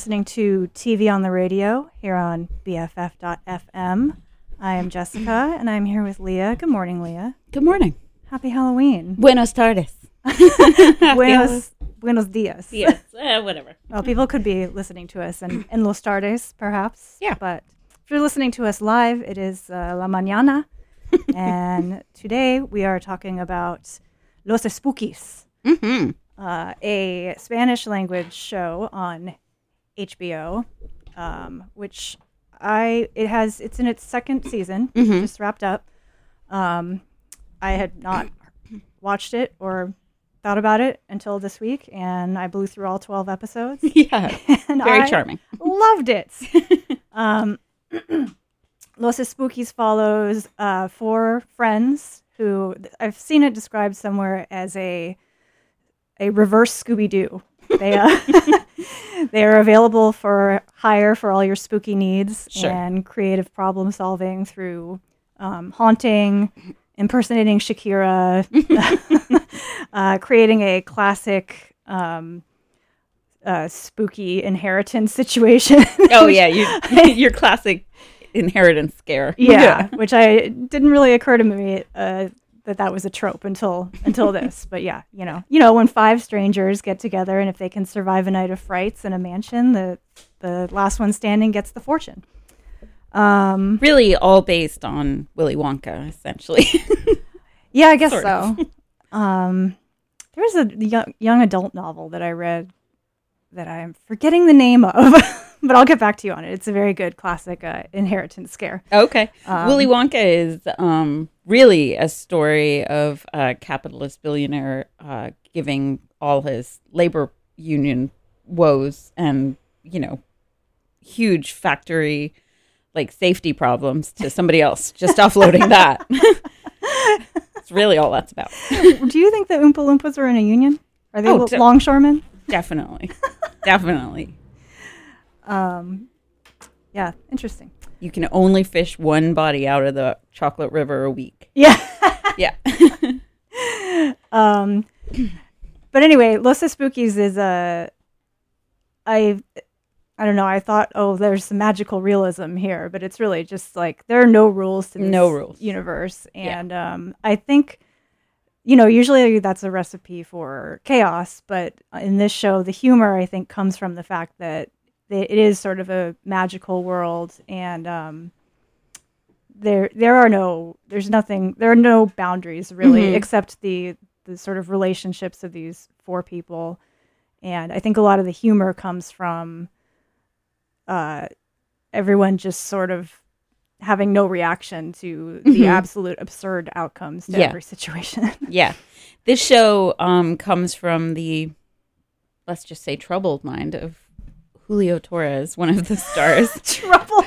listening to TV on the radio here on BFF.FM. I am Jessica and I'm here with Leah. Good morning, Leah. Good morning. Happy Halloween. Buenos tardes. buenos, buenos dias. Yes, uh, whatever. Well, people could be listening to us in, in Los Tardes, perhaps. Yeah. But if you're listening to us live, it is uh, La Mañana. and today we are talking about Los Espookys, Mm-hmm. uh, a Spanish language show on HBO, um, which I it has it's in its second season, Mhm. just wrapped up. Um, I had not watched it or thought about it until this week, and I blew through all twelve episodes. Yeah. and Very I charming. Loved it. um, Los Espookys follows uh, four friends who I've seen it described somewhere as a a reverse Scooby Doo. They uh, they are available for hire for all your spooky needs Sure. and creative problem solving through um, haunting, impersonating Shakira, uh, creating a classic. Um, uh, spooky inheritance situation. Oh yeah, you, your classic inheritance scare. yeah, which I didn't really occur to me uh, that that was a trope until until this. But yeah, you know, you know, when five strangers get together and if they can survive a night of frights in a mansion, the the last one standing gets the fortune. Um, Really, all based on Willy Wonka, essentially. yeah, I guess Sort so. Um, there was a young, young adult novel that I read that I'm forgetting the name of, but I'll get back to you on it. It's a very good classic uh, inheritance scare. okay. Um, Willy Wonka is um, really a story of a capitalist billionaire uh, giving all his labor union woes and you know huge factory like safety problems to somebody else, just offloading that. It's really all that's about. Do you think the Oompa Loompas are in a union? Are they Oh, de- longshoremen? Definitely. Definitely. Um, yeah, interesting. You can only fish one body out of the chocolate river a week. Yeah. Yeah. um, but anyway, Los Espookys is a. I, I don't know. I thought, oh, there's some magical realism here, but it's really just like there are no rules to this No rules. universe, Yeah. and um, I think, you know, usually that's a recipe for chaos, but in this show, the humor I think comes from the fact that it is sort of a magical world, and um, there there are no there's nothing there are no boundaries really Mhm. except the the sort of relationships of these four people and i think a lot of the humor comes from uh everyone just sort of having no reaction to the Mhm. absolute absurd outcomes to Yeah. every situation Yeah. This show um, comes from the, let's just say, troubled mind of Julio Torres, one of the stars. trouble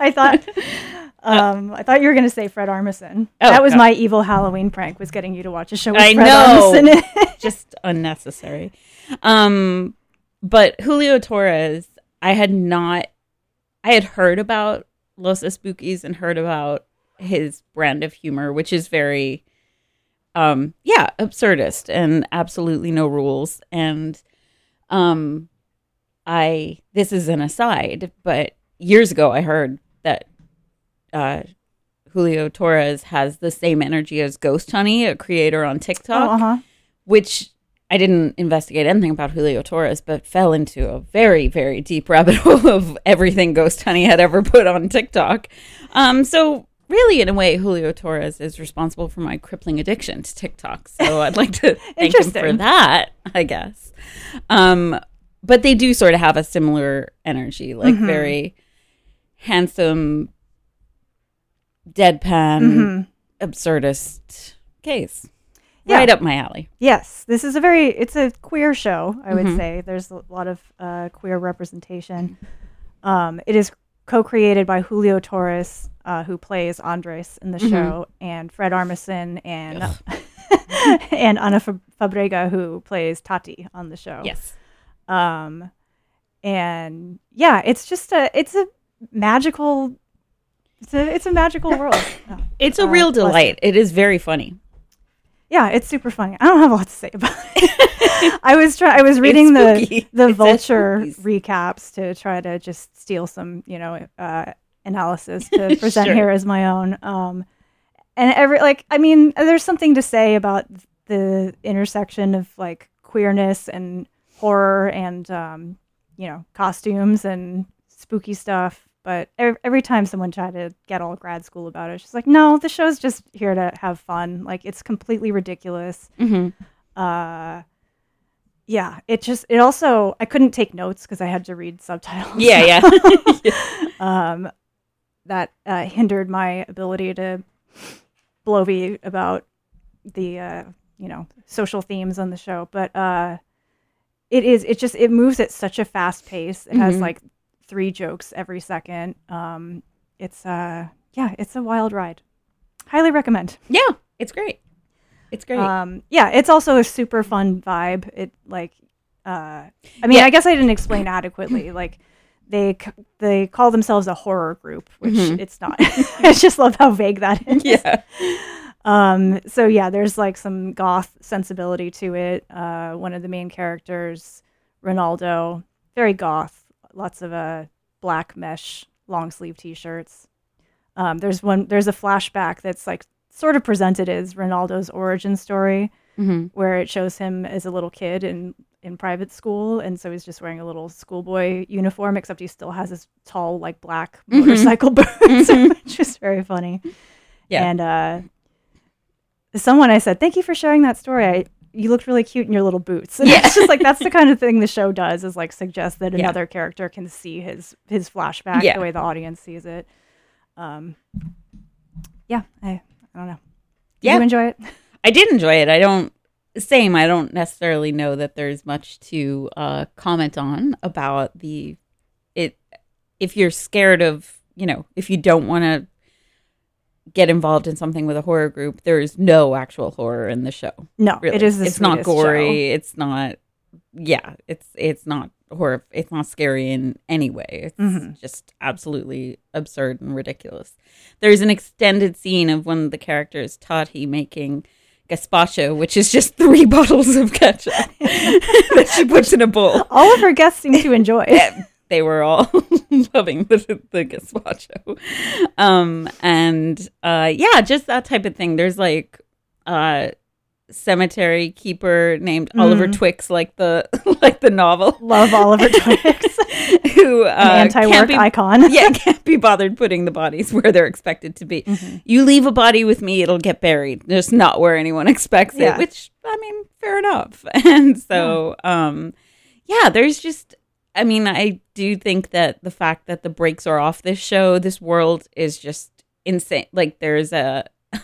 i thought um, I thought you were going to say Fred Armisen. Oh, that was no. my evil Halloween prank was getting you to watch a show with I Fred know. Armisen just unnecessary. Um, but Julio Torres, I had not, I had heard about Los Espookys and heard about his brand of humor, which is very, um, yeah, absurdist and absolutely no rules. And, um, I, this is an aside, but years ago I heard that, uh, Julio Torres has the same energy as Ghost Honey, a creator on TikTok Oh, uh-huh. which I didn't investigate anything about Julio Torres, but fell into a very, very deep rabbit hole of everything Ghost Honey had ever put on TikTok. Um, so really, in a way, Julio Torres is responsible for my crippling addiction to TikTok. So I'd like to thank him for that, I guess. Um, but they do sort of have a similar energy, like Mhm. very handsome, deadpan, Mhm. absurdist case. Yeah. Right up my alley. Yes, this is a very it's a queer show. I would Mhm. say there's a lot of uh, queer representation. Um, it is co-created by Julio Torres, uh, who plays Andres in the Mhm. show, and Fred Armisen and and Ana Fabrega, who plays Tati on the show. Yes. Um, and yeah, it's just a it's a magical. It's a it's a magical world. Oh. It's a Uh, real delight. It is very funny. Yeah, it's super funny. I don't have a lot to say about it. I was trying. I was reading the the It says vulture recaps to try to just steal some, you know, uh, analysis to present Sure. here as my own. Um, and every like, I mean, there's something to say about the intersection of like queerness and horror and um, you know costumes and spooky stuff. But every, every time someone tried to get all grad school about it, she's like, no, the show's just here to have fun. Like it's completely ridiculous Mhm. uh yeah, it just it also I couldn't take notes because I had to read subtitles. Yeah, yeah. um, that uh, hindered my ability to blovy about the uh, you know social themes on the show. But uh, it is it just it moves at such a fast pace. It has Mhm. like three jokes every second. Um, it's uh yeah, it's a wild ride. Highly recommend. yeah, it's great. It's great. Um, yeah, it's also a super fun vibe. It like, uh, I mean, Yeah. I guess I didn't explain adequately. Like, they c- they call themselves a horror group, which Mhm. it's not. I just love how vague that is. yeah. Um. So yeah, there's like some goth sensibility to it. Uh, one of the main characters, Renaldo, very goth. Lots of uh black mesh long sleeve T-shirts. Um. There's one. There's a flashback that's like sort of presented as Renaldo's origin story hmm where it shows him as a little kid in in private school and so he's just wearing a little schoolboy uniform except he still has his tall like black Mhm. motorcycle boots Mhm. which is very funny Yeah. and uh someone i said thank you for sharing that story I, you looked really cute in your little boots and Yeah. it's just like that's the kind of thing the show does is like suggest that Yeah. another character can see his his flashback Yeah. the way the audience sees it um yeah i i don't know did Yeah. you enjoy it I did enjoy it. I don't same. I don't necessarily know that there's much to uh, comment on about the it. If you're scared of, you know, if you don't want to get involved in something with a horror group, there is no actual horror in the show. no Really, it is it's not sweetest show. gory. It's not. Yeah, it's it's not horror. It's not scary in any way. It's Mhm. just absolutely absurd and ridiculous. There's an extended scene of one of the characters, Tati, making gazpacho, which is just three bottles of ketchup that she puts in a bowl. All of her guests seem to enjoy it. They were all loving the, the gazpacho. Um, and uh, yeah, just that type of thing. There's like uh, cemetery keeper named Oliver Mm. Twix, like the like the novel, Love Oliver Twix, who uh, an anti-work be- icon. yeah, can't be bothered putting the bodies where they're expected to be. Mhm. You leave a body with me, it'll get buried. Just not where anyone expects Yeah. it, which I mean, fair enough. And so, um, yeah, there's just, I mean, I do think that the fact that the brakes are off this show, this world is just insane. Like there's a,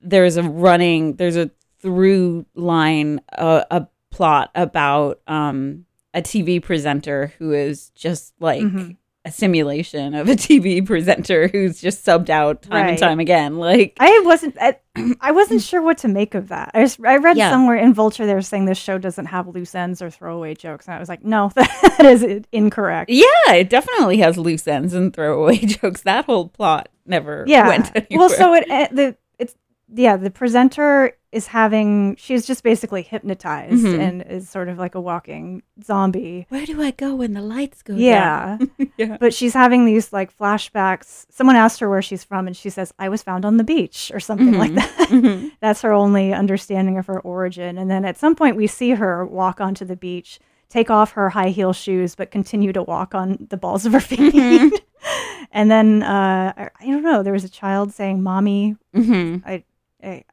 there's a running, there's a through line, uh, a plot about, um, a TV presenter who is just like Mhm. A simulation of a TV presenter who's just subbed out time and time again. Like, I wasn't. I, I wasn't sure what to make of that. I, just, I read Yeah. somewhere in Vulture they were saying this show doesn't have loose ends or throwaway jokes, and I was like, no, that is incorrect. yeah, it definitely has loose ends and throwaway jokes. That whole plot never Yeah. went anywhere. Well, so it the it's yeah the presenter is having she's just basically hypnotized Mhm. and is sort of like a walking zombie. where do I go when the lights go Yeah. down? yeah. But she's having these like flashbacks. Someone asked her where she's from, and she says, "I was found on the beach" or something like Mhm. that. Mhm. That's her only understanding of her origin. And then at some point, we see her walk onto the beach, take off her high heel shoes, but continue to walk on the balls of her feet. Mhm. and then uh, I, I don't know. There was a child saying, "Mommy." Mhm. I, I,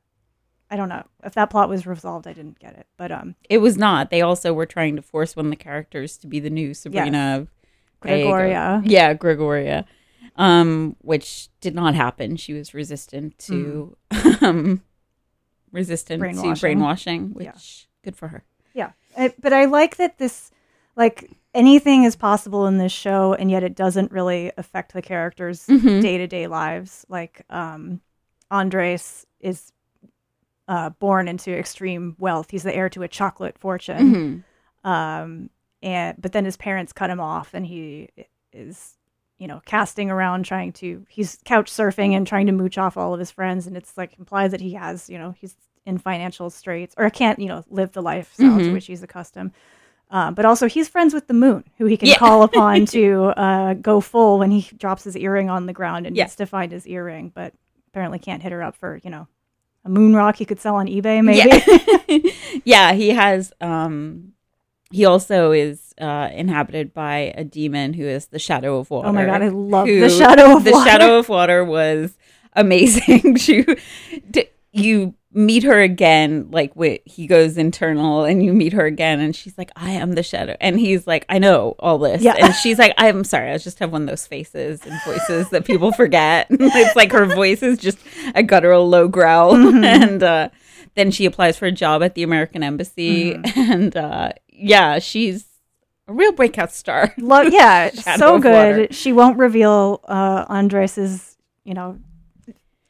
I don't know if that plot was resolved. I didn't get it, but um, It was not. They also were trying to force one of the characters to be the new Sabrina Gallego. Gregoria. Yeah, Gregoria. Um, which did not happen. She was resistant to um resistant to Brainwashing. brainwashing, which Yeah. good for her. Yeah, I, but I like that this, like anything is possible in this show, and yet it doesn't really affect the characters' day to day lives. Like, um, Andres is uh, born into extreme wealth. He's the heir to a chocolate fortune. Mhm. Um, and but then his parents cut him off, and he is, you know, casting around trying to. He's couch surfing and trying to mooch off all of his friends, and it's like implies that he has, you know, he's in financial straits or can't, you know, live the lifestyle to Mhm. which he's accustomed. Um, but also, he's friends with the moon, who he can Yeah. call upon to uh, go full when he drops his earring on the ground and Yeah. needs to find his earring, but apparently can't hit her up for, you know, a moon rock he could sell on eBay, maybe. Yeah. yeah, he has um he also is uh inhabited by a demon who is the shadow of water. Oh my god, I love who- the shadow of the water. shadow of water was amazing. she, d- you meet her again, like wait, he goes internal, and you meet her again, and she's like, "I am the shadow," and he's like, "I know all this," Yeah. and she's like, "I'm sorry, I just have one of those faces and voices that people forget." it's like her voice is just a guttural low growl, Mm-hmm. and uh, then she applies for a job at the American Embassy, Mm-hmm. and uh, yeah, she's a real breakout star. Lo- yeah, so good. Water. She won't reveal uh, Andres's, you know,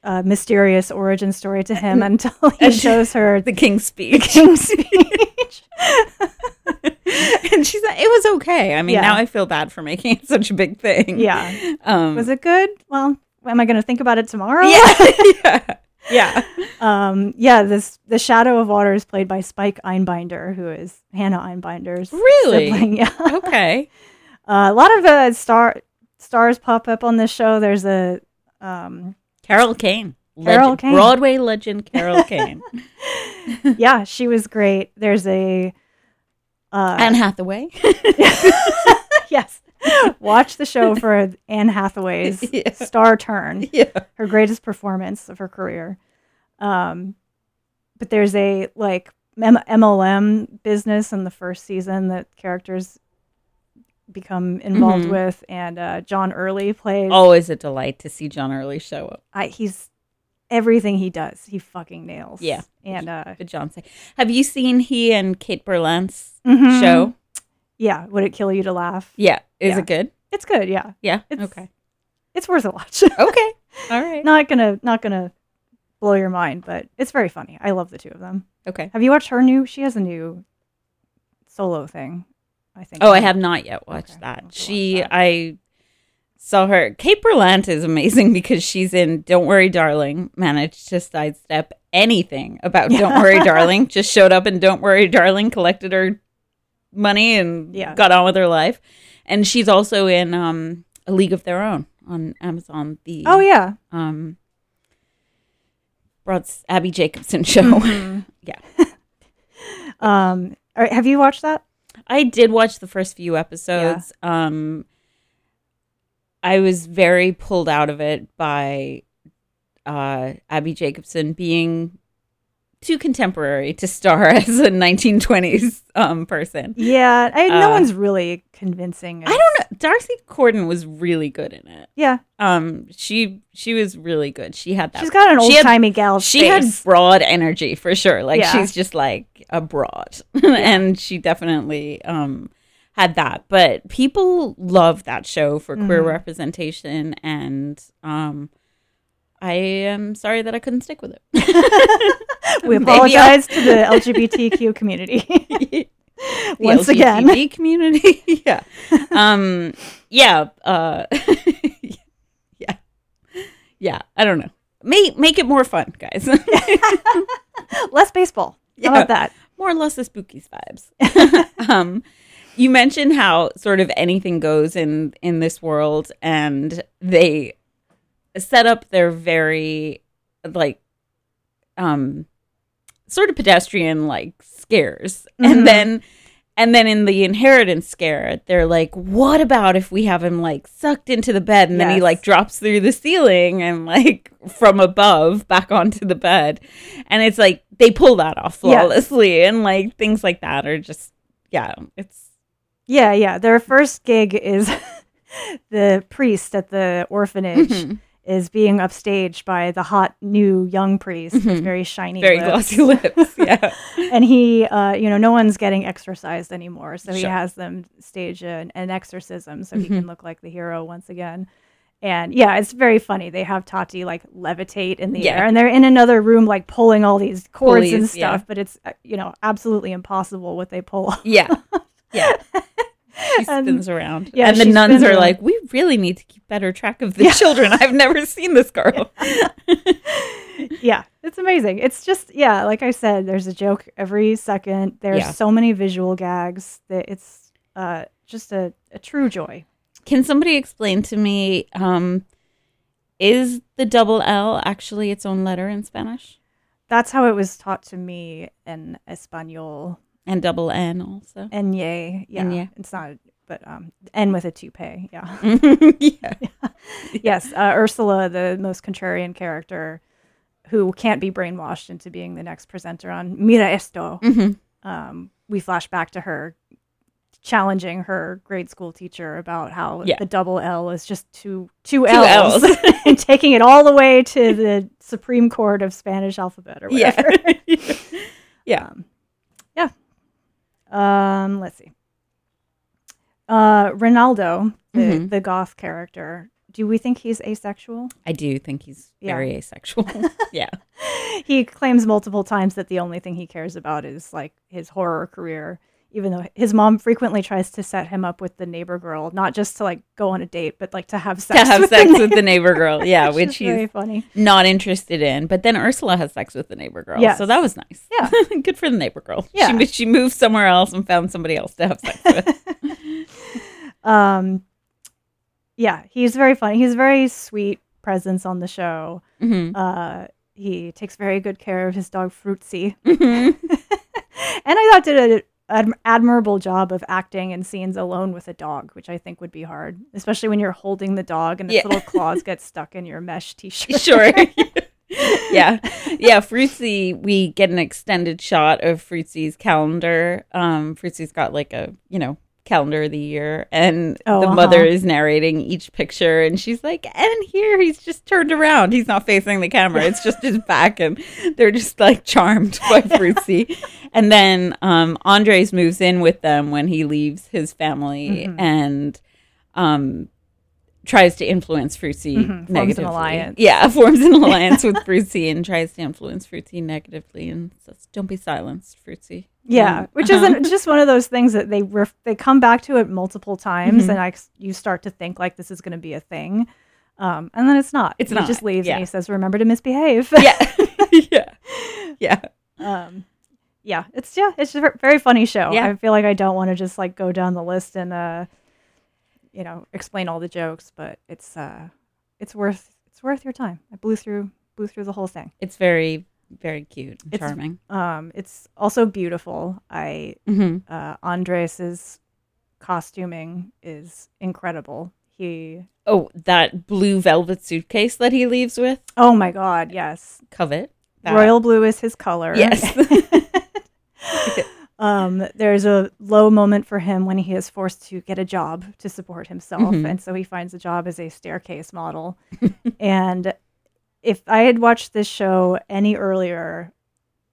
uh, mysterious origin story to him until he and- shows her The King's Speech. King's speech. and she's like, it was okay. I mean, Yeah. now I feel bad for making it such a big thing. yeah, Um, was it good? Well, am I going to think about it tomorrow? yeah, yeah, yeah. Um, yeah, this the Shadow of Water is played by Spike Einbinder, who is Hannah Einbinder's Really? sibling. Yeah, Okay. uh, a lot of uh, star stars pop up on this show. There's a um, Carol Kane. Carol Legend- Kane. Broadway legend Carol Kane. yeah, she was great. There's a uh, Anne Hathaway. yes, watch the show for Anne Hathaway's Yeah. star turn. yeah. her greatest performance of her career. Um, but there's a like M- MLM business in the first season that characters become involved Mhm. with, and uh, John Early plays. Always a delight to see John Early show up. I, he's everything he does, he fucking nails. Yeah. and uh, Good John say. Have you seen he and Kate Berlant's mhm. show? Yeah, would it kill you to laugh? Yeah. Is Yeah. it good? It's good. Yeah, Yeah. It's- okay. it's worth a watch. Okay. All right. not gonna not gonna blow your mind, but it's very funny. I love the two of them. Okay. Have you watched her new? She has a new solo thing. I think. Oh, I have not yet watched Okay, that. I'll have to She, watch that. I saw her. Kate Berlant is amazing because she's in Don't Worry, Darling. Managed to sidestep anything about Don't Worry, Darling. Just showed up in Don't Worry, Darling, collected her money, and Yeah. got on with her life. And she's also in um, A League of Their Own on Amazon. The Oh yeah. um, Broad's Abbi Jacobson show. Mm-hmm. yeah. Um, all right, have you watched that? I did watch the first few episodes. Um I was very pulled out of it by uh Abbi Jacobson being too contemporary to star as a 1920s um person. Yeah, I, no Uh, one's really convincing. I don't know. D'Arcy Carden was really good in it. Yeah, Um she she was really good. She had that she's got an old timey gal. she had broad energy for sure like Yeah. she's just like a broad and she definitely um had that but people love that show for queer Mhm. representation and um i am sorry that i couldn't stick with it We apologize to the LGBTQ community once again. LGBT community yeah um yeah uh yeah yeah i don't know make make it more fun guys Less baseball. Yeah. How about that? more or less the spookies vibes. um, you mentioned how sort of anything goes in in this world, and they set up their very like um sort of pedestrian like scares, Mhm. and then. And then in the inheritance scare, they're like, "What about if we have him like sucked into the bed and then he like drops through the ceiling and like from above back onto the bed?" And it's like they pull that off flawlessly, and like things like that are just yeah, it's Yeah, yeah. Their first gig is the priest at the orphanage Mhm. Is being upstaged by the hot new young priest with Mhm. very shiny, very lips. glossy lips. Yeah, and he, uh, you know, no one's getting exorcised anymore, so he has them stage an, an exorcism so he Mhm. can look like the hero once again. And yeah, it's very funny. They have Tati like levitate in the Yeah. air, and they're in another room like pulling all these cords and stuff. yeah. But it's uh, you know absolutely impossible what they pull off. yeah, yeah. She And- spins around, yeah, and the nuns are around. like, "We really need to keep better track of the Yeah. children. I've never seen this girl." yeah, it's amazing. It's just yeah, like I said, there's a joke every second. There's Yeah. so many visual gags that it's uh, just a, a true joy. Can somebody explain to me? Um, is the double L actually its own letter in Spanish, That's how it was taught to me in Espanol. And double N also? Enye, yeah, Enye. it's not, but um, N with a toupee, yeah. yeah, yes, uh, Ursula, the most contrarian character, who can't be brainwashed into being the next presenter on Mira Esto. Mm-hmm. Um, we flash back to her challenging her grade school teacher about how Yeah. the double L is just two two, Two L's, Ls. and taking it all the way to the Supreme Court of Spanish alphabet or whatever. Yeah. yeah. Um, yeah. Um, let's see. Uh, Renaldo, the, Mhm. the goth character. Do we think he's asexual? I do think he's Yeah. very asexual. yeah. he claims multiple times that the only thing he cares about is like his horror career even though his mom frequently tries to set him up with the neighbor girl not just to like go on a date but like to have sex To have with sex the with the neighbor girl. Yeah, which is very he's funny not interested in. But then Ursula has sex with the neighbor girl. Yes. So that was nice. Yeah. Good for the neighbor girl. Yeah. She, she moved somewhere else and found somebody else to have sex with. um yeah he's very funny he's a very sweet presence on the show hmm uh he takes very good care of his dog fruitsy hmm and i thought did an ad- admirable job of acting in scenes alone with a dog which i think would be hard especially when you're holding the dog and its Yeah. little claws get stuck in your mesh t-shirt Sure. yeah. Yeah. Fruitsy, we get an extended shot of Fruitsy's calendar. Um, Fruitsy's got like a, you know, calendar of the year and Oh, the uh-huh. mother is narrating each picture and she's like and here he's just turned around he's not facing the camera it's just his back and they're just like charmed by fruitsy and then um andres moves in with them when he leaves his family Mhm. and um tries to influence fruitsy Mhm, forms an alliance. yeah forms an alliance with fruitsy and tries to influence fruitsy negatively and says don't be silenced fruitsy Yeah, Um, which uh-huh. isn't just one of those things that they ref- they come back to it multiple times, Mhm. and I you start to think like this is going to be a thing, um, and then it's not. It's he not, just leaves yeah. and he says, "Remember to misbehave." yeah yeah yeah um, yeah, it's yeah, it's a very funny show. Yeah. I feel like I don't want to just like go down the list and uh, you know, explain all the jokes, but it's uh, it's worth it's worth your time. I blew through blew through the whole thing. It's very, very cute and It's- charming. Um, it's also beautiful. I hmm uh, Andres's costuming is incredible. He, Oh, that blue velvet suitcase that he leaves with, oh my god, yes, covet. That. royal blue is his color. Yes. um, there's a low moment for him when he is forced to get a job to support himself, Mhm. and so he finds a job as a staircase model. and if I had watched this show any earlier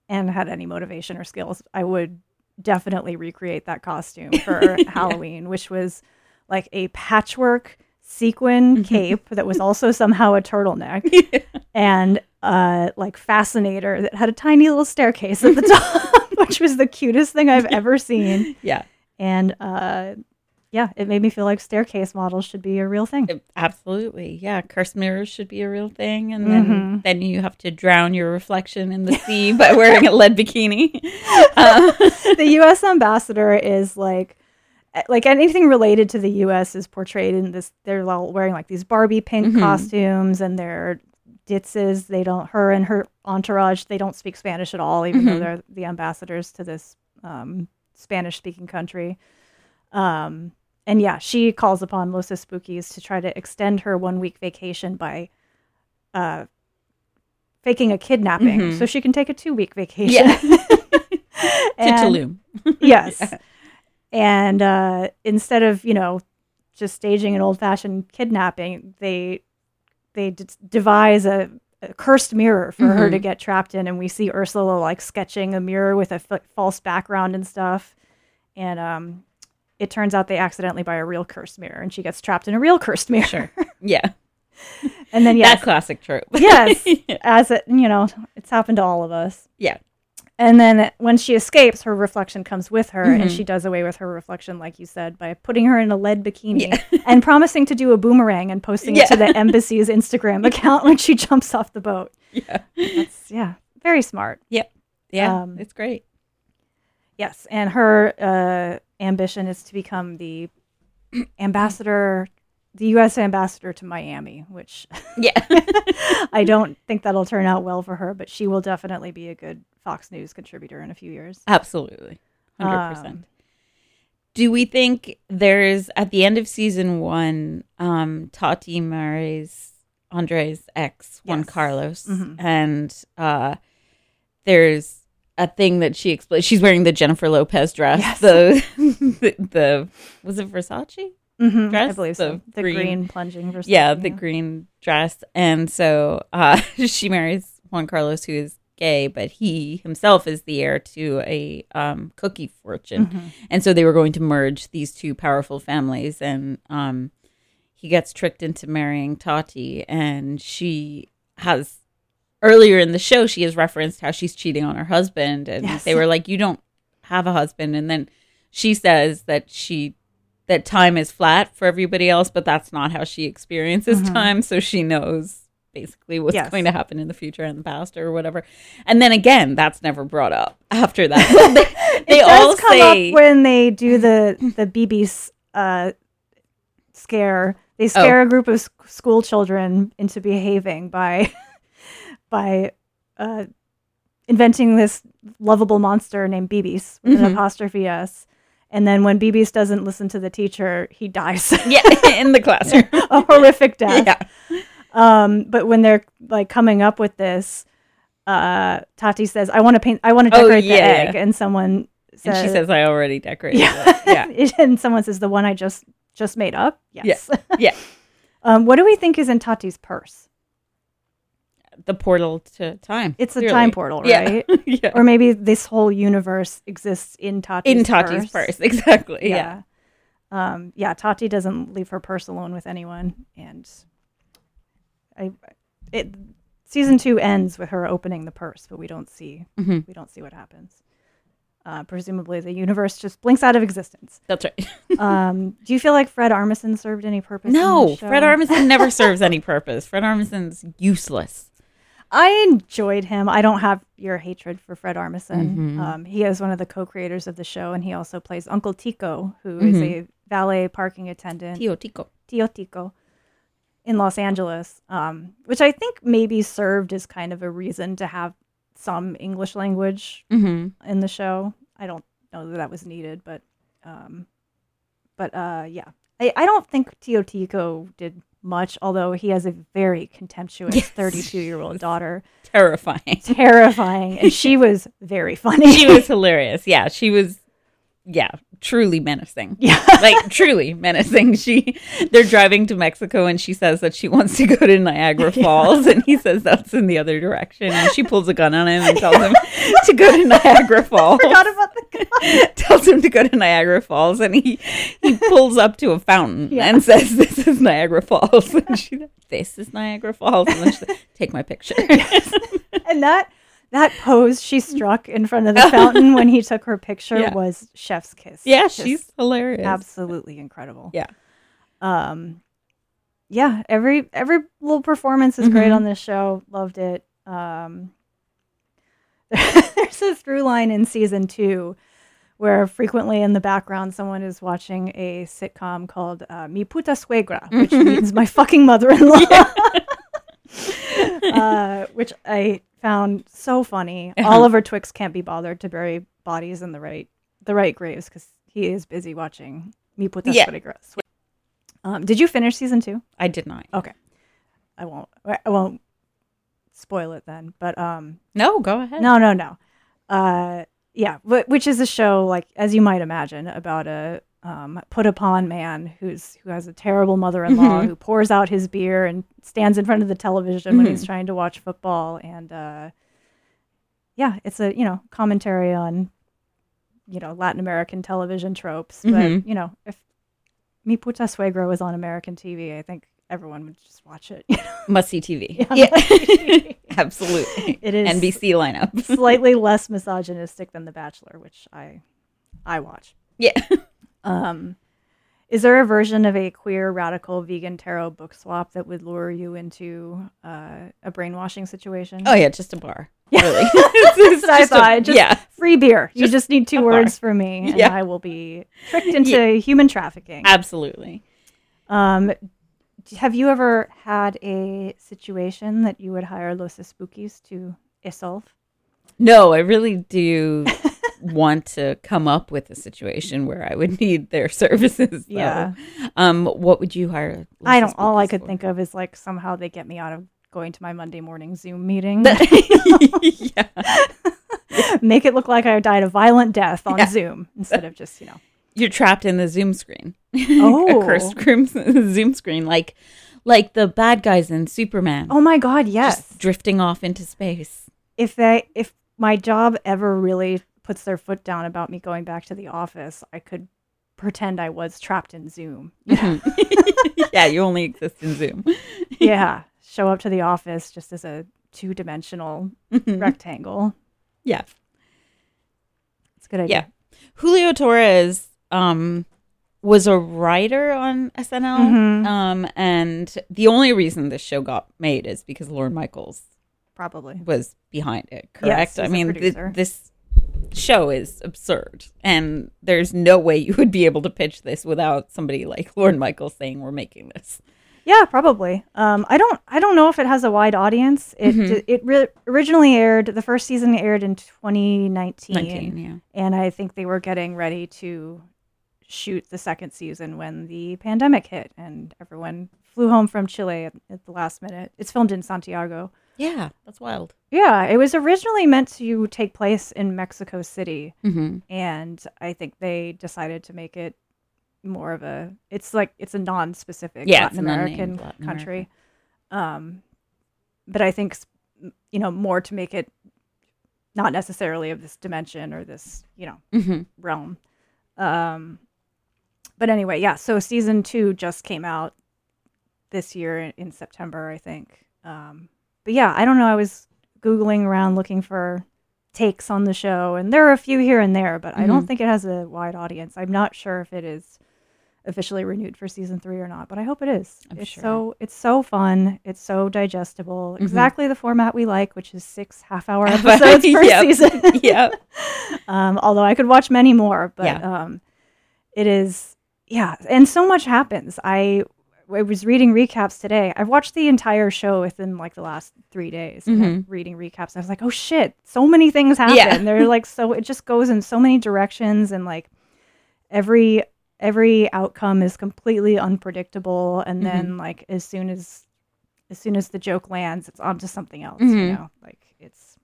and had any motivation or skills, I would definitely recreate that costume for Halloween, which was like a patchwork sequin Mhm. cape that was also somehow a turtleneck and uh like fascinator that had a tiny little staircase at the top, which was the cutest thing I've ever seen. yeah, And uh yeah, it made me feel like staircase models should be a real thing. absolutely. Yeah, cursed mirrors should be a real thing, and then Mhm. then you have to drown your reflection in the sea by wearing a lead bikini. Uh, the U.S. ambassador is like, eh, like anything related to the U.S. is portrayed in this. They're all wearing like these Barbie pink Mhm. costumes, and they're ditzes. They don't. Her and her entourage. They don't speak Spanish at all, even though Mhm. they're the ambassadors to this um, Spanish-speaking country. Um, and yeah, she calls upon Los Espookys to try to extend her one-week vacation by. Uh, faking a kidnapping Mhm. so she can take a two-week vacation. Yeah. to Tulum. yes. Yeah. And uh, instead of you know just staging an old fashioned kidnapping, they they d- devise a, a cursed mirror for her to Mhm. get trapped in, and we see Ursula like sketching a mirror with a f- false background and stuff. And um, it turns out they accidentally buy a real cursed mirror, and she gets trapped in a real cursed mirror. Sure. Yeah, And then yeah, that classic trope. yes, as it you know, it's happened to all of us. Yeah. And then when she escapes, her reflection comes with her, and Mhm. she does away with her reflection, like you said, by putting her in a lead bikini and promising to do a boomerang and posting it to the embassy's Instagram account when she jumps off the boat. yeah, That's yeah, very smart. yeah. Um, it's great. Yes, and her uh, ambition is to become the ambassador, the U.S. ambassador to Miami, which Yeah. I don't think that'll turn out well for her, but she will definitely be a good Fox News contributor in a few years. Absolutely. 100%. Um, Do we think there's at the end of season one, um, Tati Mare's Andre's ex, Juan Yes. Carlos, Mhm. and uh, there's a thing that she explains. She's wearing the Jennifer Lopez dress. Yes. The, the the was it Versace? Mhm, I Dress? believe so. The The green- green, plunging yeah, the green dress. And so uh, she marries Juan Carlos, who is gay, but he himself is the heir to a um, cookie fortune. Mm-hmm. And so they were going to merge these two powerful families. And um, he gets tricked into marrying Tati. And she has, earlier in the show, she has referenced how she's cheating on her husband. And Yes. they were like, You don't have a husband. And then she says that she that time is flat for everybody else, but that's not how she experiences time. So she knows basically what's Yes. going to happen in the future and the past or whatever. And then again, that's never brought up after that. they they all come say up when they do the the BB's uh, scare. They scare Oh. a group of school children into behaving by by uh, inventing this lovable monster named BB's with Mhm. an apostrophe s. And then when BB's doesn't listen to the teacher, he dies yeah, in the classroom. a horrific death. yeah. Um, but when they're like coming up with this, uh, Tati says, "I want to paint. I want to Oh, decorate yeah, the egg," yeah. and someone says, And she says, I already decorated "Yeah, it. Yeah. and someone says, "The one I just just made up." Yes. Yeah. um, what do we think is in Tati's purse? The portal to time. It's a time portal, right? yeah. or maybe this whole universe exists in Tati's purse. in Tati's purse. Exactly. Yeah. yeah. Um, yeah, Tati doesn't leave her purse alone with anyone, and I, it season two ends with her opening the purse, but we don't see Mhm. we don't see what happens. Uh, presumably, the universe just blinks out of existence. That's right. Um, do you feel like Fred Armisen served any purpose? No? Fred Armisen never serves any purpose. Fred Armisen's useless. I enjoyed him. I don't have your hatred for Fred Armisen. Mhm. Um, he is one of the co-creators of the show, and he also plays Uncle Tico, who is Mhm. a valet parking attendant. Tio Tico. Tio Tico in Los Angeles, um, which I think maybe served as kind of a reason to have some English language Mm-hmm. in the show. I don't know that that was needed, but um, but uh, yeah, I, I don't think Tio Tico did much, although he has a very contemptuous Yes. 32 year old daughter, Terrifying. terrifying, and she was very funny. she was hilarious. Yeah, she was. Yeah, truly menacing. yeah. like truly menacing. She they're driving to Mexico and she says that she wants to go to Niagara Falls and he says that's in the other direction and she pulls a gun on him and tells him to go to Niagara Falls. Forgot about the gun. tells him to go to Niagara Falls and he he pulls up to a fountain Yeah. and says this is Niagara Falls and she says, this is Niagara Falls and then she said, take my picture. and that that pose she struck in front of the fountain when he took her picture Yeah. was chef's kiss. yeah, Just she's hilarious. absolutely incredible. Yeah. Um yeah, every every little performance is great Mhm. on this show. Loved it. Um there's a through line in season 2 where frequently in the background someone is watching a sitcom called uh, Mi Puta Suegra, which means my fucking mother-in-law. uh, which I found so funny. Uh-huh. Oliver Twix can't be bothered to bury bodies in the right the right graves because he is busy watching Mi Puta Yeah. Suegra. Um, did you finish season two? I did not. Okay, I won't. I won't spoil it then. But um, No, go ahead. no, no, no. Uh, yeah, wh- which is a show like as you might imagine about a um, put upon man who's who has a terrible mother-in-law Mhm. who pours out his beer and stands in front of the television when he's Mhm. trying to watch football and uh, yeah, it's a you know commentary on you know Latin American television tropes. But Mhm. you know if Mi Puta Suegra was on American TV, I think everyone would just watch it. Must see TV. Yeah, Yeah, must-see. absolutely. It is NBC lineup. slightly less misogynistic than The Bachelor, which I I watch. Yeah. Um, is there a version of a queer radical vegan tarot book swap that would lure you into uh, a brainwashing situation? Oh yeah, just a bar. Yeah. Really. What I Just a- thought. Just yeah, free beer. You Just just need two bar. words for me, and Yeah. I will be tricked into human trafficking. absolutely. Um, have you ever had a situation that you would hire Los Espookys to solve? No, I really do want to come up with a situation where I would need their services. though. Yeah. Um, what would you hire? I don't. All I could for? think of is like somehow they get me out of going to my Monday morning Zoom meeting. yeah. Make it look like I died a violent death on Yeah. Zoom instead of just you know. You're trapped in the Zoom screen. Oh. a cursed Zoom screen, like like the bad guys in Superman. Oh my God! Yes. just drifting off into space. if they if my job ever really puts their foot down about me going back to the office, I could pretend I was trapped in Zoom. yeah, you only exist in Zoom. yeah, show up to the office just as a two dimensional rectangle. Yeah. It's a good idea. Yeah. Julio Torres um was a writer on SNL. Mhm. Um and the only reason this show got made is because Lorne Michaels Probably. was behind it, correct? Yes, I mean, th- this show is absurd and there's no way you would be able to pitch this without somebody like Lorne Michaels saying we're making this. Yeah, probably. Um, I don't. I don't know if it has a wide audience. It Mhm. it re- originally aired. The first season aired in 2019, 19, yeah. and I think they were getting ready to shoot the second season when the pandemic hit, and everyone flew home from Chile at, at the last minute. It's filmed in Santiago. Yeah, that's wild. Yeah, it was originally meant to take place in Mexico City, Mm-hmm. and I think they decided to make it more of a it's like it's a non-specific Yeah, Latin American Latin country. Um but I think you know more to make it not necessarily of this dimension or this, you know, Mm-hmm. realm. Um but anyway, yeah, so season 2 just came out this year in, in September, I think. Um but yeah, I don't know, I was googling around looking for takes on the show and there are a few here and there but i don't Mhm. think it has a wide audience i'm not sure if it is officially renewed for season three or not but i hope it is it's sure. so it's so fun it's so digestible Mhm. exactly the format we like which is six half hour episodes per Yep. season yeah. um, although i could watch many more but Yeah. um, it is yeah and so much happens i I was reading recaps today. I've watched the entire show within like the last three days. and I'm reading recaps, I was like, "Oh shit!" So many things happen. Yeah. They're like so. It just goes in so many directions, and like every every outcome is completely unpredictable. And then like as soon as as soon as the joke lands, it's on to something else. You Mhm. know, like it's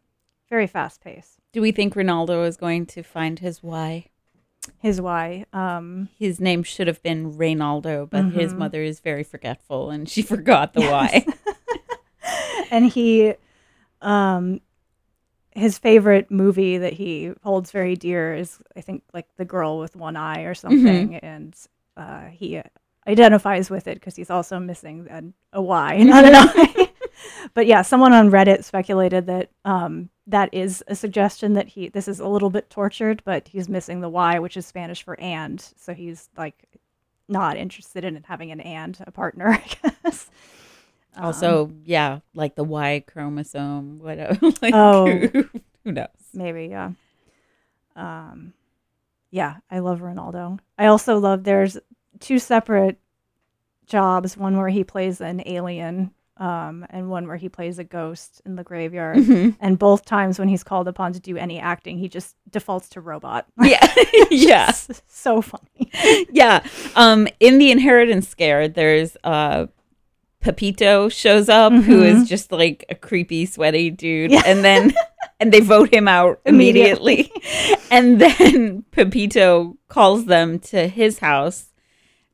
very fast paced. Do we think Renaldo is going to find his why? His why. Um, His name should have been Reynaldo, but his Mhm. mother is very forgetful and she forgot the why. and he um his favorite movie that he holds very dear is i think like the girl with one eye or something and uh he identifies with it because he's also missing an, a y not an eye but yeah someone on reddit speculated that um that is a suggestion that he this is a little bit tortured but he's missing the y which is spanish for and so he's like not interested in having an and a partner i guess Um, also, yeah, like the Y chromosome, whatever. like, Oh. who, who knows? maybe yeah um yeah i love Renaldo i also love there's two separate jobs one where he plays an alien um and one where he plays a ghost in the graveyard Mhm. and both times when he's called upon to do any acting he just defaults to robot Yeah, yeah, so funny yeah. Um, in the inheritance scare, there's uh, Pepito shows up, who Mhm. is just like a creepy, sweaty dude, Yeah. and then and they vote him out immediately, and then Pepito calls them to his house,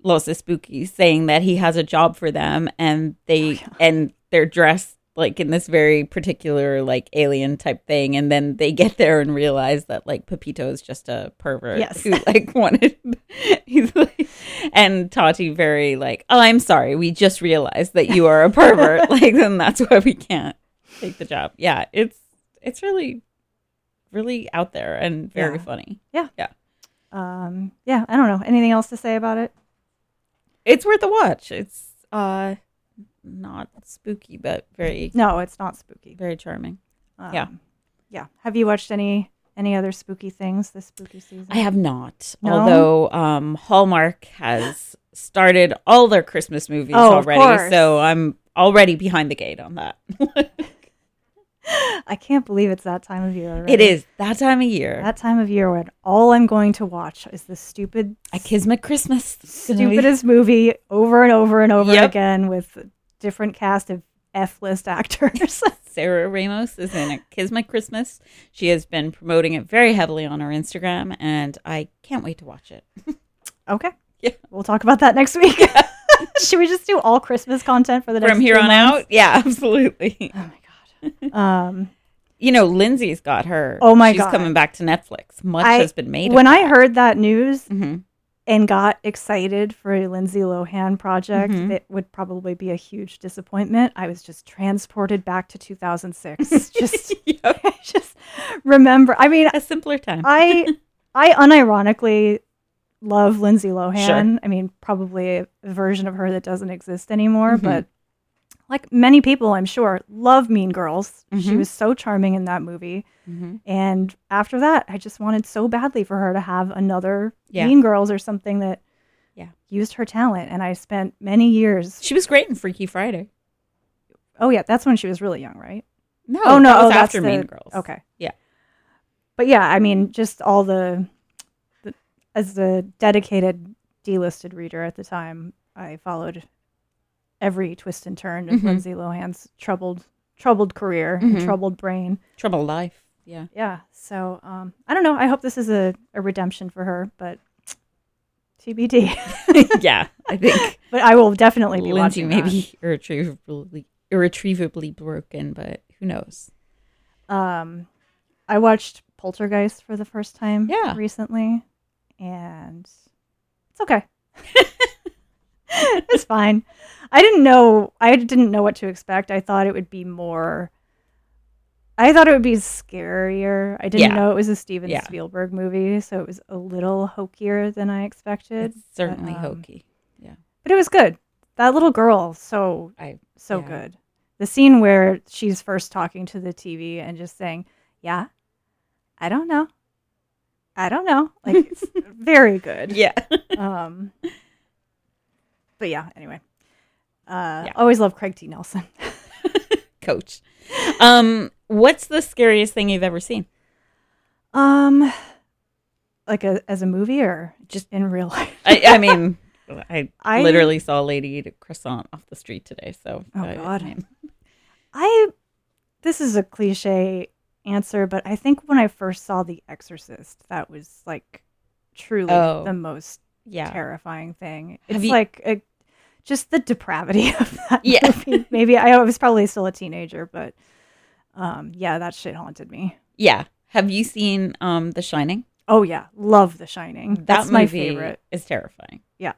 Los Espookys, saying that he has a job for them, and they and they're dressed like in this very particular like alien type thing and then they get there and realize that like Pepito is just a pervert Yes. who like wanted he's like and Tati very like oh I'm sorry we just realized that you are a pervert. Like then that's why we can't take the job. Yeah it's it's really really out there and very Yeah. funny. Yeah. Yeah. Um yeah i don't know. Anything else to say about it it's worth a watch it's uh not spooky but very no it's not spooky very charming um, Yeah. yeah have you watched any any other spooky things this spooky season I have not. No? Although um, Hallmark has started all their Christmas movies Oh, of already, course. so I'm already behind the gate on that. I can't believe it's that time of year. Already. It is that time of year. that time of year when all I'm going to watch is the stupid, A Kismet Christmas. It's gonna be- stupidest movie over and over and over Yep. again with a different cast of F list actors. Sarah Ramos is in a Kismet Christmas. She has been promoting it very heavily on her Instagram, and I can't wait to watch it. okay. Yeah. We'll talk about that next week. Should we just do all Christmas content for the next From here on months? out, yeah, absolutely. Oh my god. Um, You know, Lindsay's got her. Oh my she's God. coming back to Netflix. Much I- has been made. when I heard that news hmm and got excited for a Lindsay Lohan project Mhm. that would probably be a huge disappointment, I was just transported back to 2006. just, just remember. I mean, a simpler time. I, I unironically love Lindsay Lohan. Sure. I mean, probably a version of her that doesn't exist anymore, Mhm. but like many people, I'm sure, love Mean Girls. She Mhm. was so charming in that movie. Mhm. And after that, I just wanted so badly for her to have another Yeah. Mean Girls or something that Yeah. used her talent. And I spent many years. She was great in Freaky Friday. Oh yeah, that's when she was really young, right? No, oh no, that oh, that's after the- Mean Girls. Okay, Yeah. but yeah, I mean, just all the, the as the dedicated Dlisted reader at the time, I followed every twist and turn of Mhm. Lindsay Lohan's troubled troubled career and Mhm. troubled brain. troubled Life. Yeah. Yeah. So um, I don't know. I hope this is a, a redemption for her, but TBD. yeah, I think but I will definitely be Lindsay watching may that. be irretrievably, irretrievably broken, but who knows? Um, I watched Poltergeist for the first time Yeah. recently, and it's okay. it's fine. I didn't know. I didn't know what to expect. I thought it would be more. I thought it would be scarier. I didn't Yeah. know it was a Steven Yeah. Spielberg movie, so it was a little hokier than I expected. It's certainly um, hokey. Yeah. But it was good. That little girl, so I so Yeah. good. The scene where she's first talking to the TV and just saying, "Yeah, I don't know, I don't know," like it's very good. yeah. Um, but yeah. Anyway, uh, Yeah. always love Craig T. Nelson. Coach. Um, what's the scariest thing you've ever seen? Um, like a, as a movie or just in real life. I, I mean, I, I- literally saw a lady eat a croissant off the street today. So, Oh, I- God. I I this is a cliche answer, but I think when I first saw The Exorcist, that was like truly Oh. the most yeah. terrifying thing. Have It's you- like a, just the depravity of that Yeah. movie. Maybe I was probably still a teenager, but um, yeah, that shit haunted me. Yeah. Have you seen um The Shining? Oh yeah, love The Shining. That That's my favorite. is terrifying. Yeah,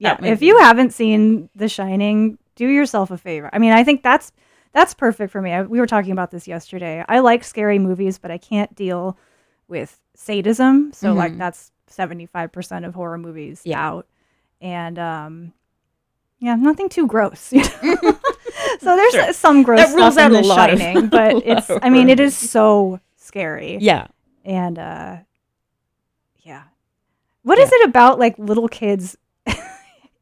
that if movie. you haven't seen The Shining, do yourself a favor. I mean, I think that's that's perfect for me. I, we were talking about this yesterday. I like scary movies, but I can't deal with sadism. So like Mhm. that's 75% of horror movies Yeah. out. And um yeah, nothing too gross. you know? so there's Sure. some gross That rules stuff in out The Shining, but it's I mean, it is so scary Yeah. and uh yeah what is it about like little kids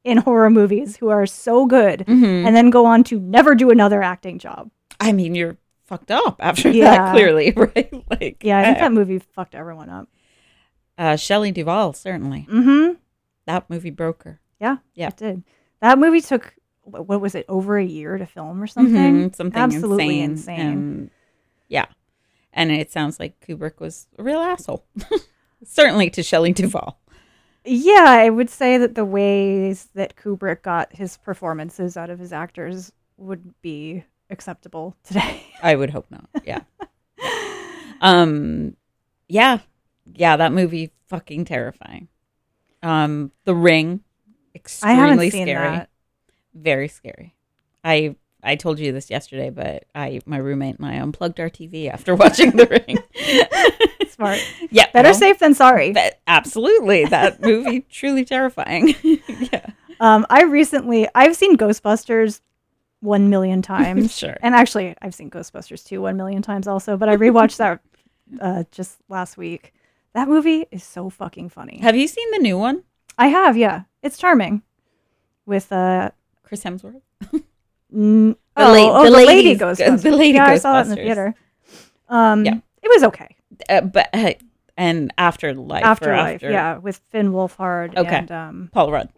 in horror movies who are so good Mhm. and then go on to never do another acting job I mean, you're fucked up after Yeah. that, clearly, right? Like, yeah i think uh, that movie fucked everyone up uh, Shelley Duvall certainly. mm-hmm That movie broke her. yeah Yeah. it did that movie took what was it over a year to film or something Mhm, Something absolutely insane. insane, And, yeah, and it sounds like Kubrick was a real asshole. certainly to Shelley Duvall. yeah i would say that the ways that kubrick got his performances out of his actors would be acceptable today I would hope not. Yeah. um yeah. Yeah, that movie fucking terrifying. Um The Ring extremely scary. that Very scary. I I told you this yesterday, but I my roommate and I unplugged our TV after watching The Ring. smart yeah. better well, safe than sorry but absolutely. That movie truly terrifying. yeah. Um, I recently I've seen Ghostbusters one million times. Sure. And actually I've seen Ghostbusters two one million times also, but I rewatched that uh, just last week. That movie is so fucking funny. Have you seen the new one? I have, yeah. It's charming. With uh Chris Hemsworth? n- The, oh, la- oh, the, lady goes. The lady yeah, I saw it in the theater. Um, Yeah. it was okay. Uh, but uh, and Afterlife. Afterlife, after yeah, with Finn Wolfhard Okay. and um, Paul Rudd.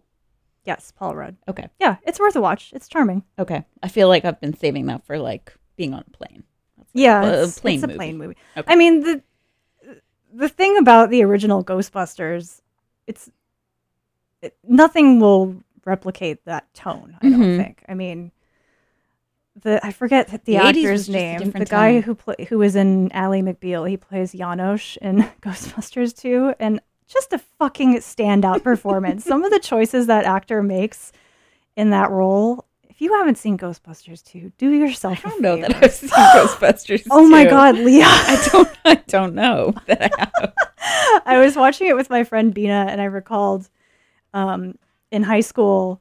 yes, Paul Rudd. Okay. Yeah, it's worth a watch. It's charming. Okay. I feel like I've been saving that for like being on a plane. Yeah, a it's, plane it's a movie. plane movie. Okay. I mean the the thing about the original Ghostbusters, it's it, nothing will replicate that tone. I don't Mhm. think. I mean, the I forget the, The actor's name. The guy time. who play, who was in Ally McBeal. He plays Janosz in Ghostbusters 2, and just a fucking standout performance. Some of the choices that actor makes in that role. If you haven't seen Ghostbusters 2, do yourself. I don't know favor. that I've seen Ghostbusters. Oh my 2. god, Leah. I don't. I don't know that I have. I was watching it with my friend Bina, and I recalled um, in high school,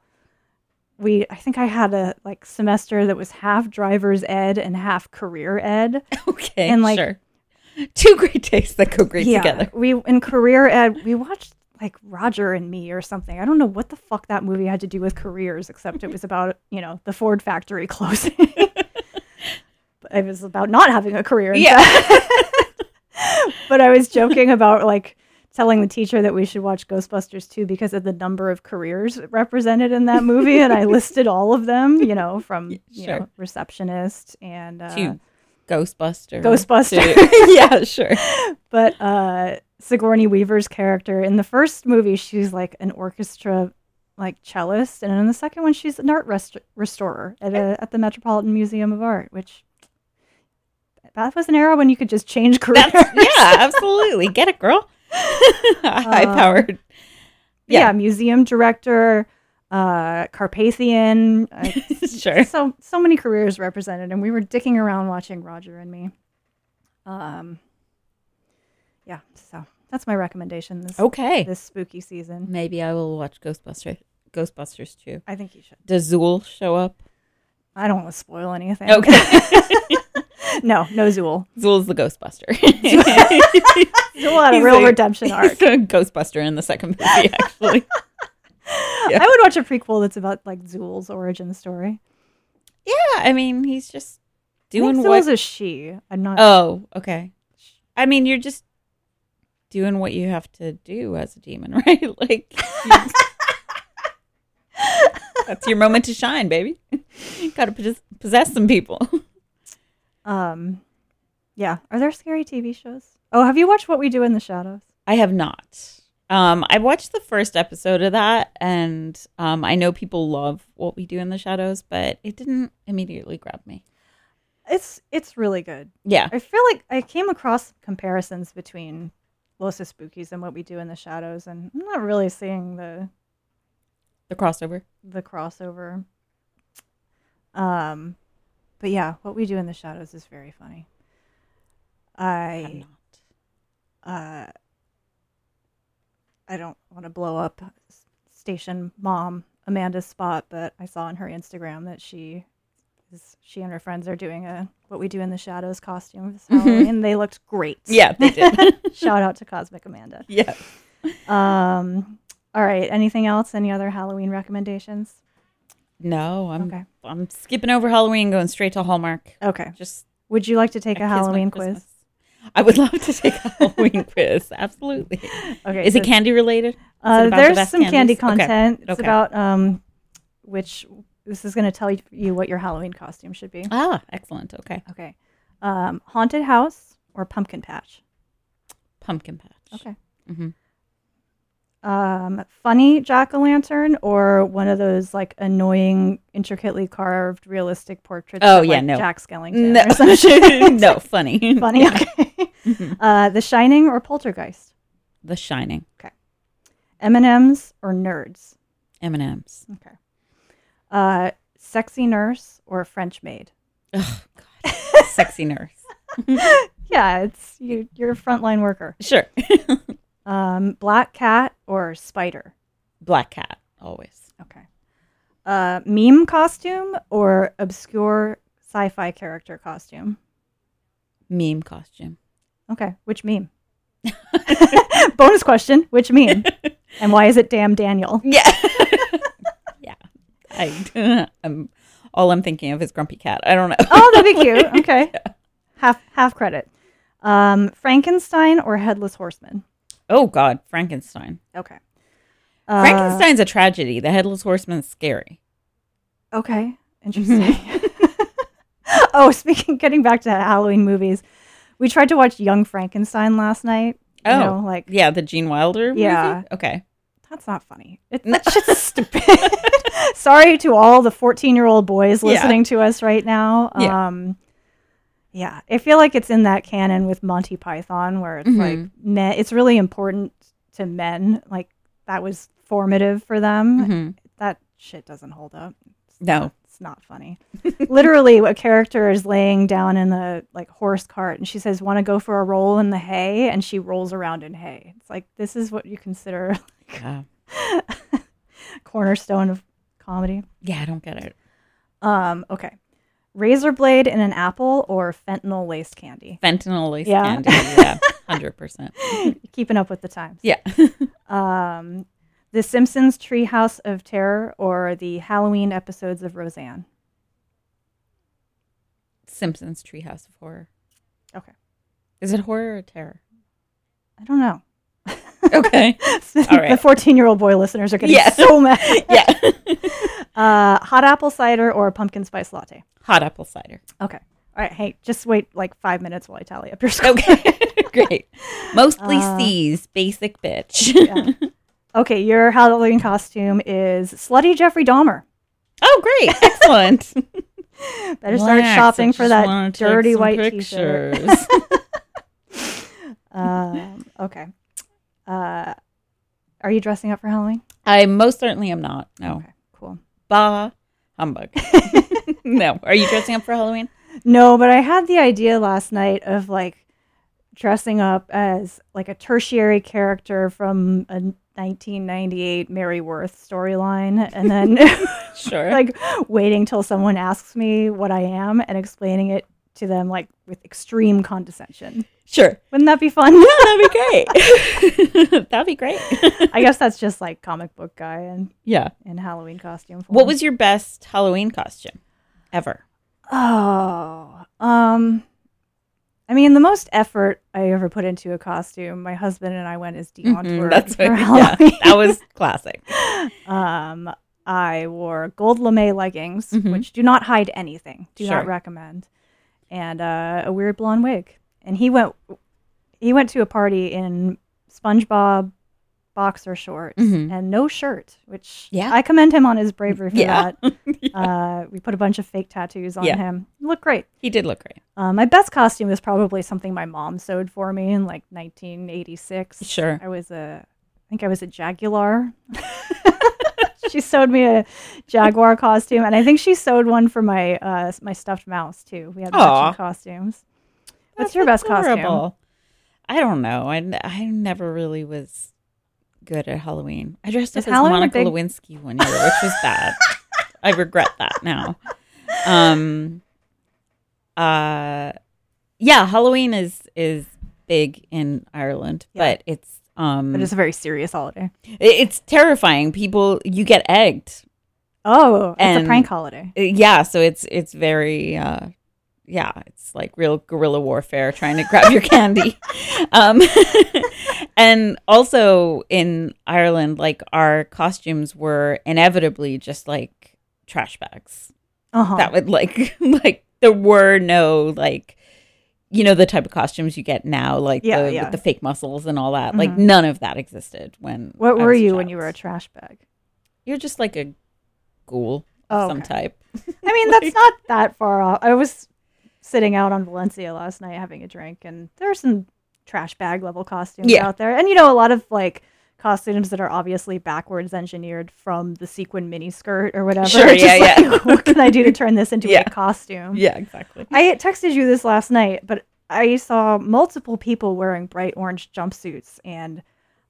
we I think I had a like semester that was half driver's ed and half career ed. Okay, And, like- sure. Two great tastes that go great together. we in career ed we watched like Roger and Me or something. I don't know what the fuck that movie had to do with careers, except it was about you know the Ford factory closing. but it was about not having a career. Yeah. but I was joking about like telling the teacher that we should watch Ghostbusters 2 because of the number of careers represented in that movie and I listed all of them, you know, from you sure. know, receptionist and uh, to Ghostbuster. Ghostbuster. yeah, sure. but uh Sigourney Weaver's character in the first movie she's like an orchestra like cellist and in the second one she's an art rest- restorer at a, at the Metropolitan Museum of Art, which that was an era when you could just change careers. That's, yeah, absolutely. Get it, girl. High powered. yeah. Yeah. museum director, uh, Carpathian. Uh, Sure. So so many careers represented, and we were dicking around watching Roger and Me. Um, yeah. So that's my recommendation this Okay. this spooky season. Maybe I will watch Ghostbusters. Ghostbusters too. I think you should. Does Zuul show up? I don't want to spoil anything. Okay. no, no Zuul. Zuul's the Ghostbuster. Zuul had a He's real a- redemption arc. He's a Ghostbuster in the second movie, actually. Yeah. I would watch a prequel that's about like Zuul's origin story. yeah, I mean, he's just doing what. Zuul's a she. I'm not. Oh, okay. I mean, you're just doing what you have to do as a demon, right? Like, that's your moment to shine, baby. Got to possess, possess some people. Um, yeah. Are there scary TV shows? Oh, have you watched What We Do in the Shadows? I have not. Um, I watched the first episode of that, and um, I know people love what we do in the shadows, but it didn't immediately grab me. It's it's really good. Yeah, I feel like I came across comparisons between Los Espookys and What We Do in the Shadows, and I'm not really seeing the the crossover. the crossover. Um, but yeah, What We Do in the Shadows is very funny. I have I not. uh, I don't want to blow up station mom Amanda's spot, but I saw on her Instagram that she is she and her friends are doing a what we do in the shadows costume this Halloween. They looked great. Yeah, they did. Shout out to Cosmic Amanda. yeah. Um, all right. Anything else? Any other Halloween recommendations? No, I'm Okay. I'm skipping over Halloween, going straight to Hallmark. Okay. Just Would you like to take a My Halloween quiz? I would love to take a Halloween quiz. Absolutely. Okay. Is it candy related? Uh, the there's best some candy candies? Okay. content. It's Okay. about um, which this is going to tell you- what your Halloween costume should be. Ah, excellent. Okay. Okay. Um, haunted house or pumpkin patch. Pumpkin patch. Okay. hmm Um, funny jack o' lantern or one of those like annoying, intricately carved, realistic portraits. Oh, of, yeah, like, no. Jack Skellington. No, or some shit. no, funny. funny. Okay. Mhm. Uh, The Shining or Poltergeist. The Shining. Okay. M and M's or Nerds. M and M's. Okay. Uh, sexy nurse or French maid. Oh God. Sexy nurse. Yeah, it's you, you're a frontline worker. Sure. Um, black cat or spider. Black cat. Always. Okay. Uh, meme costume or obscure sci-fi character costume. Meme costume. Okay, which meme? Bonus question: Which meme? And why is it damn Daniel? Yeah. yeah. I, I'm All I'm thinking of is Grumpy Cat. I don't know. Oh, that'd be cute. Okay. Half half credit. Um, Frankenstein or Headless Horseman? Oh God, Frankenstein. Okay. Uh, Frankenstein's a tragedy. The Headless Horseman's scary. Okay. Interesting. oh, speaking, getting back to Halloween movies, we tried to watch Young Frankenstein last night. You Oh. know, like Yeah, the Gene Wilder. movie? Yeah. Okay. that's not funny. It, that shit's stupid. Sorry to all the 14 year old boys Yeah. listening to us right now. Yeah. Um, yeah, I feel like it's in that canon with Monty Python where it's like Mm-hmm. men, it's really important to men. Like that was formative for them. Mhm. That shit doesn't hold up. No. It's not funny. Literally, a character is laying down in the like horse cart, and she says, "Want to go for a roll in the hay?" And she rolls around in hay. It's like this is what you consider Yeah. cornerstone of comedy. Yeah, I don't get it. Um, okay, razor blade in an apple or fentanyl laced candy. Fentanyl laced Yeah. candy. Yeah, hundred percent. Keeping up with the times. Yeah. Um, the Simpsons Treehouse of Terror or the Halloween episodes of Roseanne. Simpsons Treehouse of Horror. Okay. Is it horror or terror? I don't know. Okay. the right. 14 year old boy listeners are getting Yeah. so mad. yeah. Uh, hot apple cider or pumpkin spice latte. Hot apple cider. Okay. All right. Hey, just wait like five minutes while I tally up your score. Okay. Great. Mostly Uh, C's, basic bitch. Yeah. Okay. Your Halloween costume is slutty Jeffrey Dahmer. Oh, great. Excellent. Better start Relax, I shopping for that dirty white t-shirt. pictures. Um, okay. Uh, are you dressing up for Halloween? I most certainly am not. No. Okay. Bah. Humbug. no. Are you dressing up for Halloween? No, but I had the idea last night of like dressing up as like a tertiary character from a 1998 Mary Worth storyline and then Sure. like waiting till someone asks me what I am and explaining it to them like with extreme condescension. Sure. Wouldn't that be fun? yeah, That'd be great. That'd be great. I guess that's just like comic book guy and yeah. in Halloween costume form. What was your best Halloween costume ever? Oh, um, I mean, the most effort I ever put into a costume, my husband and I went as Dion Mhm, that's for what, yeah, that was classic. um, I wore gold lame leggings, Mhm. which do not hide anything. Do Sure. not recommend, and uh, a weird blonde wig. And he went, he went to a party in SpongeBob boxer shorts Mhm. and no shirt, which Yeah. I commend him on his bravery for Yeah. that. Uh, we put a bunch of fake tattoos on Yeah. him. Look great. He did look great. Uh, my best costume was probably something my mom sewed for me in like 1986. Sure. I was a, I think I was a Jaguar. she sewed me a Jaguar costume, and I think she sewed one for my uh, my stuffed mouse too. We had matching costumes. What's your best costume? I don't know. I, I never really was good at Halloween. I dressed Is up as Halloween a Monica big- Lewinsky one year, which was bad. I regret that now. Um. Uh. Yeah, Halloween is is big in Ireland, Yeah. but it's um But it's a very serious holiday. it- it's terrifying. People you get egged. Oh, it's And- a prank holiday. Yeah, so it's it's very uh yeah, it's like real guerrilla warfare trying to grab your candy. Um and also in Ireland like our costumes were inevitably just like trash bags. Uh-huh. That would like like there were no like you know the type of costumes you get now like Yeah, the yeah. with the fake muscles and all that. Like Mhm. none of that existed when what were you when you were a trash bag? You're just like a ghoul Oh, of some okay. type. I mean, that's not that far off. I was sitting out on Valencia last night having a drink, and there are some trash bag level costumes Yeah. out there. And you know, a lot of like costumes that are obviously backwards engineered from the sequin mini skirt or whatever. Sure, It's just yeah, yeah. what can I do to turn this into Yeah. a costume? Yeah, exactly. I texted you this last night, but I saw multiple people wearing bright orange jumpsuits, and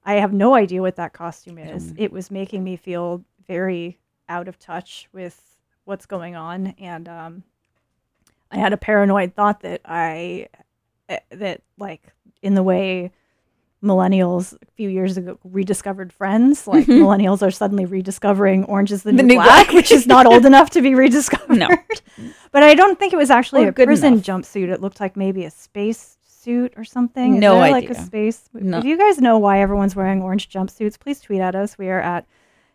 I have no idea what that costume is. don't- It was making me feel very out of touch with what's going on, and um, I had a paranoid thought that I eh, that like in the way millennials a few years ago rediscovered Friends. Like millennials are suddenly rediscovering Orange is the, The New, Black, Black. which is not old enough to be rediscovered. No. but I don't think it was actually Or a good prison enough. jumpsuit. It looked like maybe a space suit or something. Is No there, like a idea. space. No. If you guys know why everyone's wearing orange jumpsuits, please tweet at us. We are at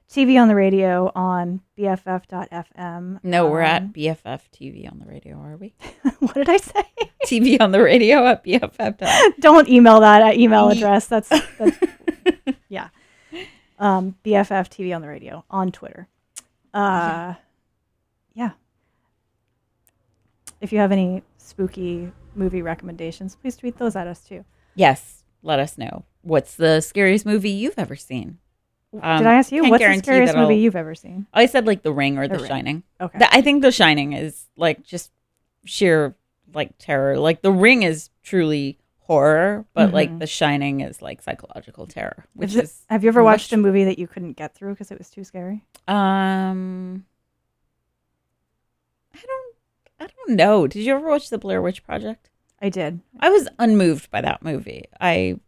TV on the radio on BFF.fm. No, we're at Um, BFF TV on the radio, are we? what did I say? TV on the radio at BFF. Don't email that at email address. That's, that's yeah. Um, BFF TV on the radio on Twitter. Uh, yeah. If you have any spooky movie recommendations, please tweet those at us too. Yes, let us know. What's the scariest movie you've ever seen? Um, Did I ask you what's the scariest movie you've ever seen? I said like The Ring or The, The Ring. Shining. Okay. The- I think The Shining is like just sheer like terror. Like The Ring is truly horror, but like Mhm. The Shining is like psychological terror, which Is is have you ever watched a movie that you couldn't get through because it was too scary? um I don't I don't know. Did you ever watch The Blair Witch Project? I did. I was unmoved by that movie. I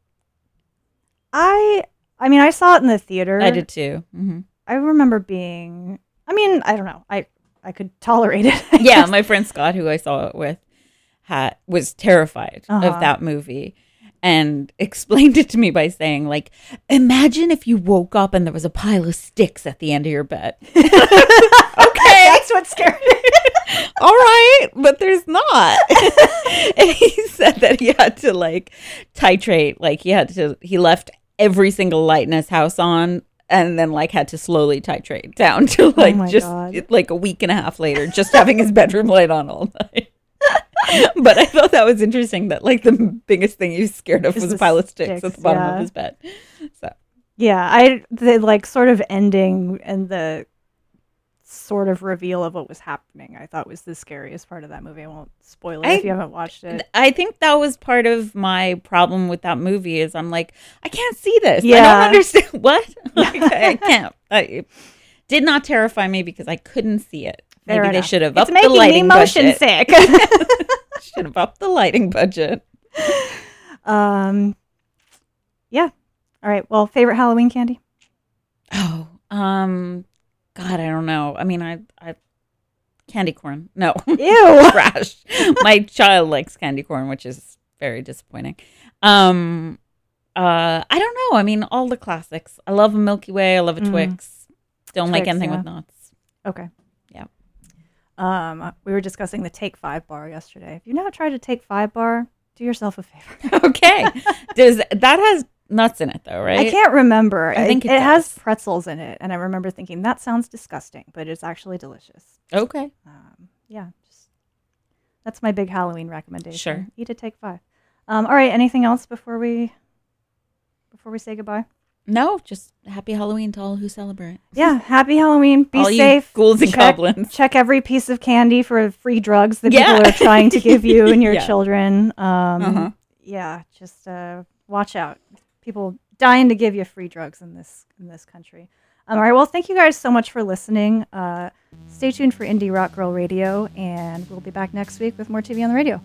I I mean, I saw it in the theater. I did too. hmm I remember being. I mean, I don't know. I I could tolerate it. Yeah, my friend Scott, who I saw it with, had was terrified Uh-huh. of that movie, and explained it to me by saying, "Like, imagine if you woke up and there was a pile of sticks at the end of your bed." okay, That's what scared me. all right, but there's not. and he said that he had to like titrate, like he had to. He left every single light in his house on. And then, like, had to slowly titrate down to like Oh just God. like a week and a half later, just having his bedroom light on all night. but I thought that was interesting that like the biggest thing he was scared of was a pile of sticks, at the bottom yeah. of his bed. So Yeah, I the like sort of ending and the sort of reveal of what was happening. I thought was the scariest part of that movie. I won't spoil it I- if you haven't watched it. I think that was part of my problem with that movie is I'm like I can't see this. Yeah. I don't understand what Like, I can't. I, did not terrify me because I couldn't see it. Fair Maybe they should have upped the making me lighting motion budget. sick. should have upped the lighting budget. um, yeah. All right. Well, favorite Halloween candy? Oh, um, God, I don't know. I mean, I, I, candy corn. No, Ew. trash. My child likes candy corn, which is very disappointing. Um, uh, I don't know. I mean, all the classics. I love a Milky Way. I love a Mm. Twix. Don't like anything yeah. with nuts. Okay. Yeah. Um, we were discussing the Take Five bar yesterday. If you've not tried a Take Five bar, do yourself a favor. okay. Does that has nuts in it though, right? I can't remember. I think it, it has pretzels in it, and I remember thinking that sounds disgusting, but it's actually delicious. Okay. Um, yeah, just that's my big Halloween recommendation. Sure. eat a Take Five. Um, all right. Anything else before we before we say goodbye? No, just happy Halloween to all who celebrate. Yeah. Happy Halloween. Be all safe. you ghouls and Check- goblins. Check every piece of candy for free drugs that Yeah. people are trying to give you and your Yeah. children. Um, Uh-huh. Yeah, just uh, watch out. People dying to give you free drugs in this in this country. Um, all right. Well, thank you guys so much for listening. Uh, stay tuned for Indie Rock Girl Radio, and we'll be back next week with more TV on the radio.